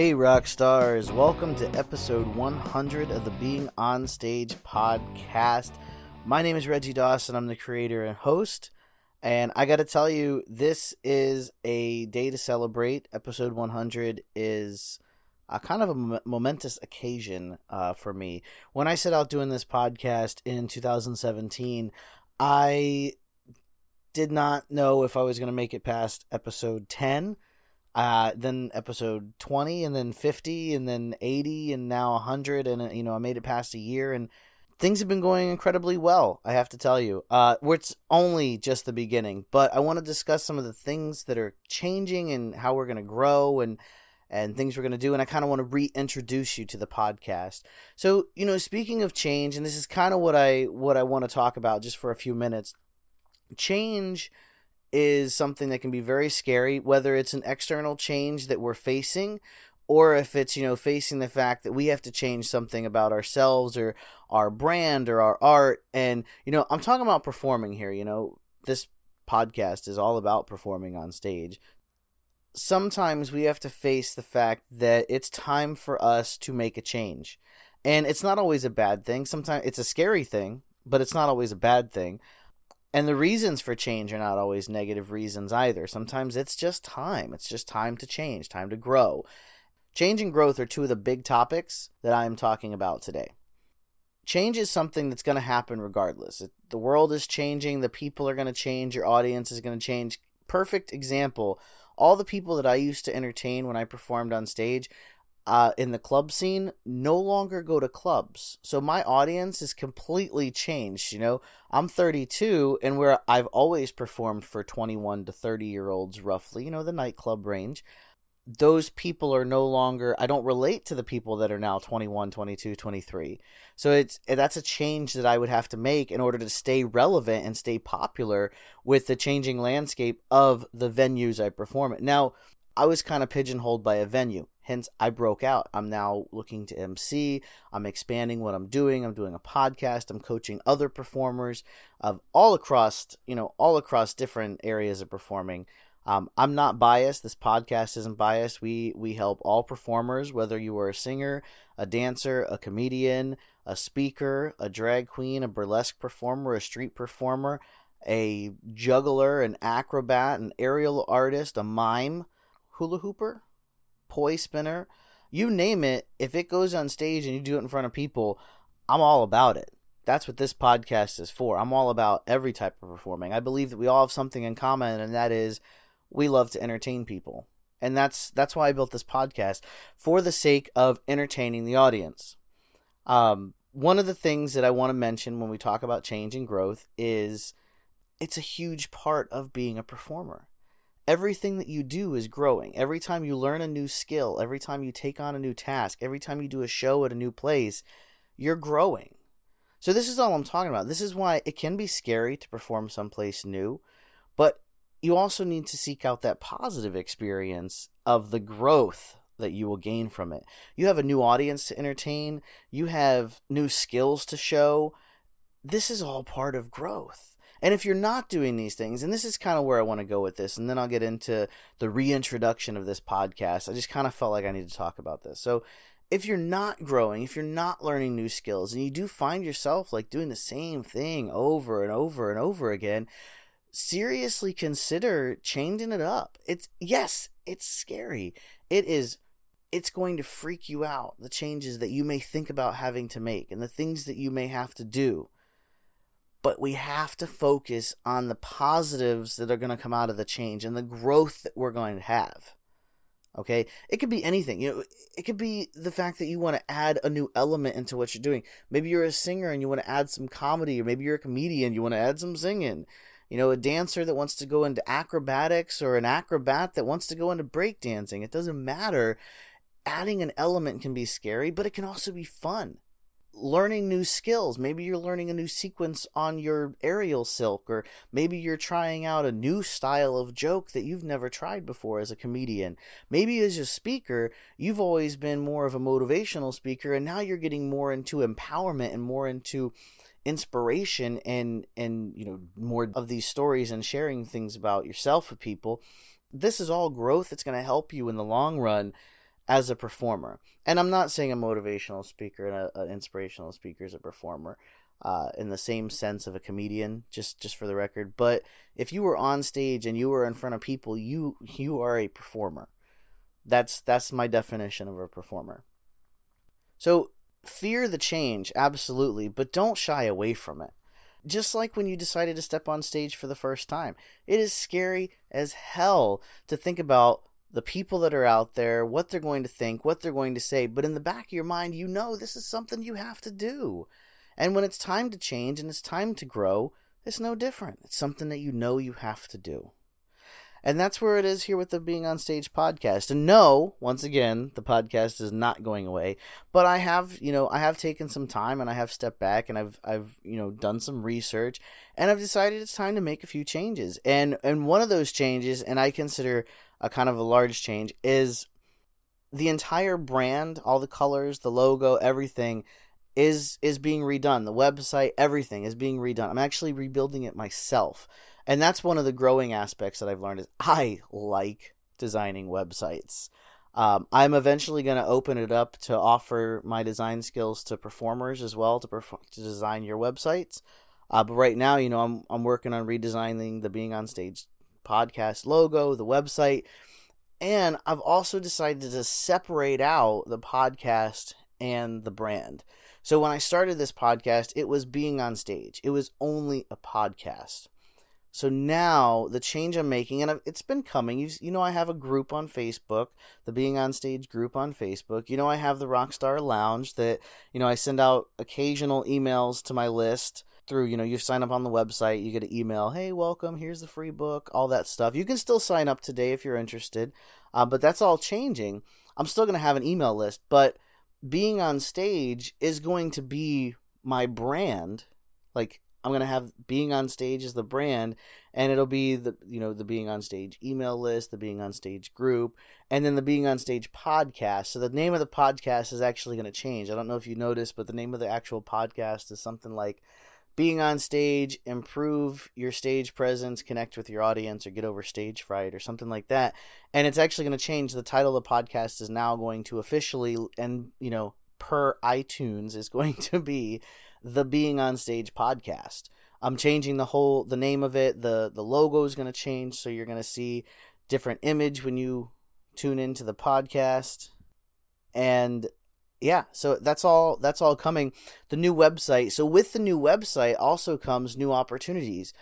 Hey, rock stars! Welcome to episode 100 of the Being on Stage podcast. My name is Reggie Dawson. I'm the creator and host. And I got to tell you, this is a day to celebrate. Episode 100 is a kind of a momentous occasion uh, for me. When I set out doing this podcast in 2017, I did not know if I was going to make it past episode 10, uh, then episode 20, and then 50, and then 80, and now 100. And, uh, you know, I made it past a year. And things have been going incredibly well, I have to tell you. Uh, it's only just the beginning, but I want to discuss some of the things that are changing and how we're going to grow and and things we're going to do. And I kind of want to reintroduce you to the podcast. So, you know, speaking of change, and this is kind of what I what I want to talk about just for a few minutes. Change is something that can be very scary, whether it's an external change that we're facing or if it's you know facing the fact that we have to change something about ourselves or our brand or our art. And you know i'm talking about performing here you know this podcast is all about performing on stage. Sometimes we have to face the fact that it's time for us to make a change. And it's not always a bad thing. Sometimes it's a scary thing but it's not always a bad thing and the reasons for change are not always negative reasons either sometimes it's just time it's just time to change time to grow Change and growth are two of the big topics that I am talking about today. Change is something that's going to happen regardless. The world is changing, the people are going to change, your audience is going to change. Perfect example all the people that I used to entertain when I performed on stage uh, in the club scene no longer go to clubs. So my audience is completely changed. You know, I'm 32, and where I've always performed for 21 to 30 year olds, roughly, you know, the nightclub range those people are no longer i don't relate to the people that are now 21 22 23 so it's that's a change that i would have to make in order to stay relevant and stay popular with the changing landscape of the venues i perform at now i was kind of pigeonholed by a venue hence i broke out. I'm now looking to mc i'm expanding what i'm doing. I'm doing a podcast. I'm coaching other performers of all across you know all across different areas of performing. Um, I'm not biased. This podcast isn't biased. We we help all performers, whether you are a singer, a dancer, a comedian, a speaker, a drag queen, a burlesque performer, a street performer, a juggler, an acrobat, an aerial artist, a mime, hula hooper, poi spinner, you name it. If it goes on stage and you do it in front of people, I'm all about it. That's what this podcast is for. I'm all about every type of performing. I believe that we all have something in common, and that is we love to entertain people. And that's that's why I built this podcast for the sake of entertaining the audience. Um, one of the things that I want to mention when we talk about change and growth is it's a huge part of being a performer. Everything that you do is growing. Every time you learn a new skill, every time you take on a new task, every time you do a show at a new place, you're growing. So this is all I'm talking about. This is why it can be scary to perform someplace new, but you also need to seek out that positive experience of the growth that you will gain from it. You have a new audience to entertain, you have new skills to show. This is all part of growth. And if you're not doing these things, and this is kind of where I want to go with this, and then I'll get into the reintroduction of this podcast. I just kind of felt like I need to talk about this. So, if you're not growing, if you're not learning new skills, and you do find yourself like doing the same thing over and over and over again, seriously consider changing it up. It's yes, it's scary. It is it's going to freak you out the changes that you may think about having to make and the things that you may have to do. But we have to focus on the positives that are going to come out of the change and the growth that we're going to have. Okay? It could be anything. You know, it could be the fact that you want to add a new element into what you're doing. Maybe you're a singer and you want to add some comedy, or maybe you're a comedian, you want to add some singing you know, a dancer that wants to go into acrobatics or an acrobat that wants to go into breakdancing. It doesn't matter. Adding an element can be scary, but it can also be fun. Learning new skills. Maybe you're learning a new sequence on your aerial silk, or maybe you're trying out a new style of joke that you've never tried before as a comedian. Maybe as a speaker, you've always been more of a motivational speaker, and now you're getting more into empowerment and more into inspiration and and you know more of these stories and sharing things about yourself with people this is all growth that's going to help you in the long run as a performer. And I'm not saying a motivational speaker and an inspirational speaker is a performer uh, in the same sense of a comedian, just just for the record. But if you were on stage and you were in front of people, you you are a performer. That's that's my definition of a performer. So fear the change, absolutely, but don't shy away from it. Just like when you decided to step on stage for the first time, it is scary as hell to think about the people that are out there, what they're going to think, what they're going to say, but in the back of your mind, you know this is something you have to do. And when it's time to change and it's time to grow, it's no different. It's something that you know you have to do. And that's where it is here with the Being on Stage podcast. And no, once again, the podcast is not going away. But I have, you know, I have taken some time and I have stepped back and I've I've, you know, done some research and I've decided it's time to make a few changes. And and one of those changes, and I consider a kind of a large change is the entire brand, all the colors, the logo, everything is is being redone. The website, everything is being redone. I'm actually rebuilding it myself. And that's one of the growing aspects that I've learned is I like designing websites. Um, I'm eventually going to open it up to offer my design skills to performers as well to perform, to design your websites. Uh, but right now, you know, I'm I'm working on redesigning the Being on Stage podcast logo, the website, and I've also decided to separate out the podcast and the brand. So when I started this podcast, it was being on stage. It was only a podcast. So now the change I'm making, and it's been coming. You, you know, I have a group on Facebook, the Being on Stage group on Facebook. You know, I have the Rockstar Lounge that you know I send out occasional emails to my list through, you know, you sign up on the website, you get an email, hey, welcome, here's the free book, all that stuff. You can still sign up today if you're interested, uh, but that's all changing. I'm still going to have an email list, but being on stage is going to be my brand. Like, I'm going to have being on stage as the brand, and it'll be the, you know, the being on stage email list, the being on stage group, and then the being on stage podcast. So the name of the podcast is actually going to change. I don't know if you noticed, but the name of the actual podcast is something like being on stage, improve your stage presence, connect with your audience, or get over stage fright, or something like that. And it's actually going to change. The title of the podcast is now going to officially, and you know, per iTunes, is going to be the Being on Stage podcast. I'm changing the whole the name of it. the The logo is going to change, so you're going to see different image when you tune into the podcast, and yeah, so that's all that's all coming. The new website. So with the new website also comes new opportunities.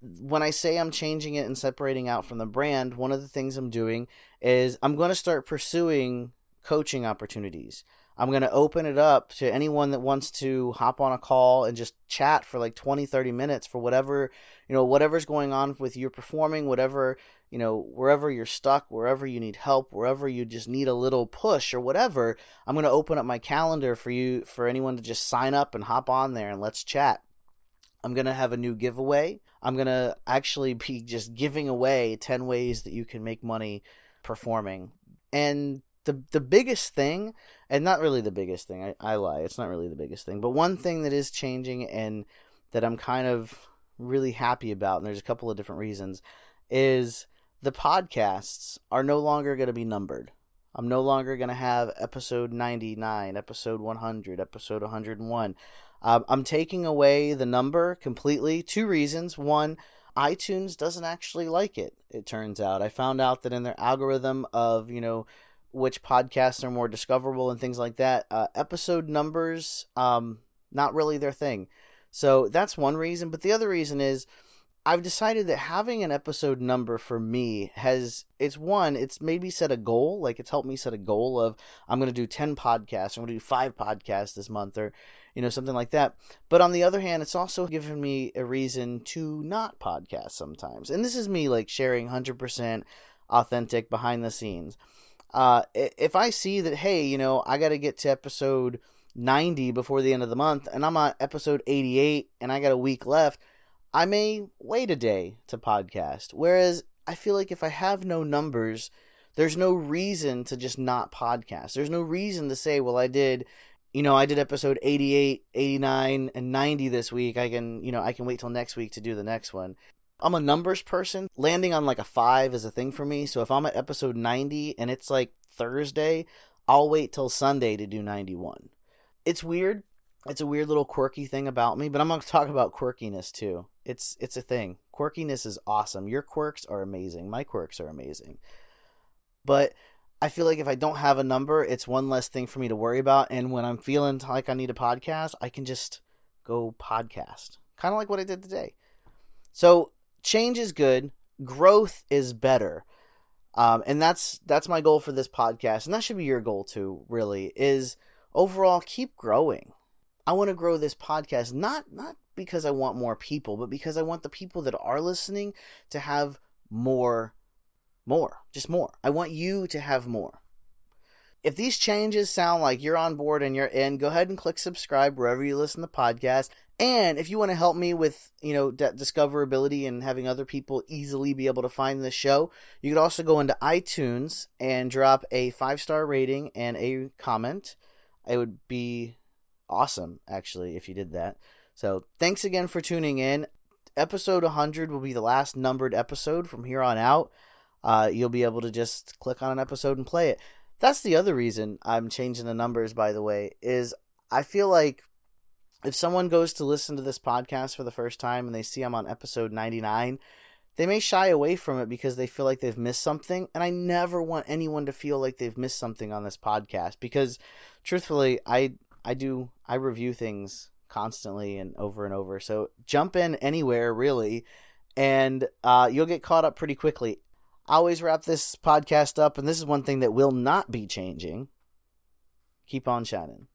When I say I'm changing it and separating out from the brand, one of the things I'm doing is I'm going to start pursuing coaching opportunities. I'm going to open it up to anyone that wants to hop on a call and just chat for like 20, 30 minutes for whatever, you know, whatever's going on with your performing, whatever you know, wherever you're stuck, wherever you need help, wherever you just need a little push or whatever, I'm going to open up my calendar for you, for anyone to just sign up and hop on there and let's chat. I'm going to have a new giveaway. I'm going to actually be just giving away 10 ways that you can make money performing. And the the biggest thing, and not really the biggest thing, I, I lie, it's not really the biggest thing, but one thing that is changing and that I'm kind of really happy about, and there's a couple of different reasons, is the podcasts are no longer going to be numbered. I'm no longer going to have episode 99, episode 100, episode 101. Um, I'm taking away the number completely. Two reasons. One, iTunes doesn't actually like it, it turns out. I found out that in their algorithm of, you know, which podcasts are more discoverable and things like that, uh, episode numbers, um, not really their thing. So that's one reason. But the other reason is I've decided that having an episode number for me has it's one, it's made me set a goal, like it's helped me set a goal of I'm going to do 10 podcasts, I'm to do 5 podcasts this month or you know something like that. But on the other hand, it's also given me a reason to not podcast sometimes. And this is me like sharing 100% authentic behind the scenes. Uh if I see that hey, you know, I got to get to episode 90 before the end of the month and I'm on episode 88 and I got a week left, I may wait a day to podcast. Whereas I feel like if I have no numbers, there's no reason to just not podcast. There's no reason to say, well, I did, you know, I did episode 88, 89, and 90 this week. I can, you know, I can wait till next week to do the next one. I'm a numbers person. Landing on like a five is a thing for me. So if I'm at episode 90 and it's like Thursday, I'll wait till Sunday to do 91. It's weird. It's a weird little quirky thing about me, but I'm going to talk about quirkiness too. It's it's a thing. Quirkiness is awesome. Your quirks are amazing. My quirks are amazing. But I feel like if I don't have a number, it's one less thing for me to worry about. And when I'm feeling like I need a podcast, I can just go podcast. Kind of like what I did today. So change is good. Growth is better. Um, and that's that's my goal for this podcast, and that should be your goal too. Really, is overall keep growing. I want to grow this podcast not not because I want more people, but because I want the people that are listening to have more more, just more. I want you to have more. If these changes sound like you're on board and you're in, go ahead and click subscribe wherever you listen to podcasts. And if you want to help me with, you know, d- discoverability and having other people easily be able to find the show, you could also go into iTunes and drop a five star rating and a comment. It would be awesome, actually, if you did that. So thanks again for tuning in. Episode 100 will be the last numbered episode from here on out uh, you'll be able to just click on an episode and play it. That's the other reason I'm changing the numbers, by the way, is I feel like if someone goes to listen to this podcast for the first time and they see I'm on episode 99, they may shy away from it because they feel like they've missed something. And I never want anyone to feel like they've missed something on this podcast because truthfully, I I do I review things constantly and over and over. So jump in anywhere really and uh, you'll get caught up pretty quickly. I always wrap this podcast up, and this is one thing that will not be changing. Keep on shining.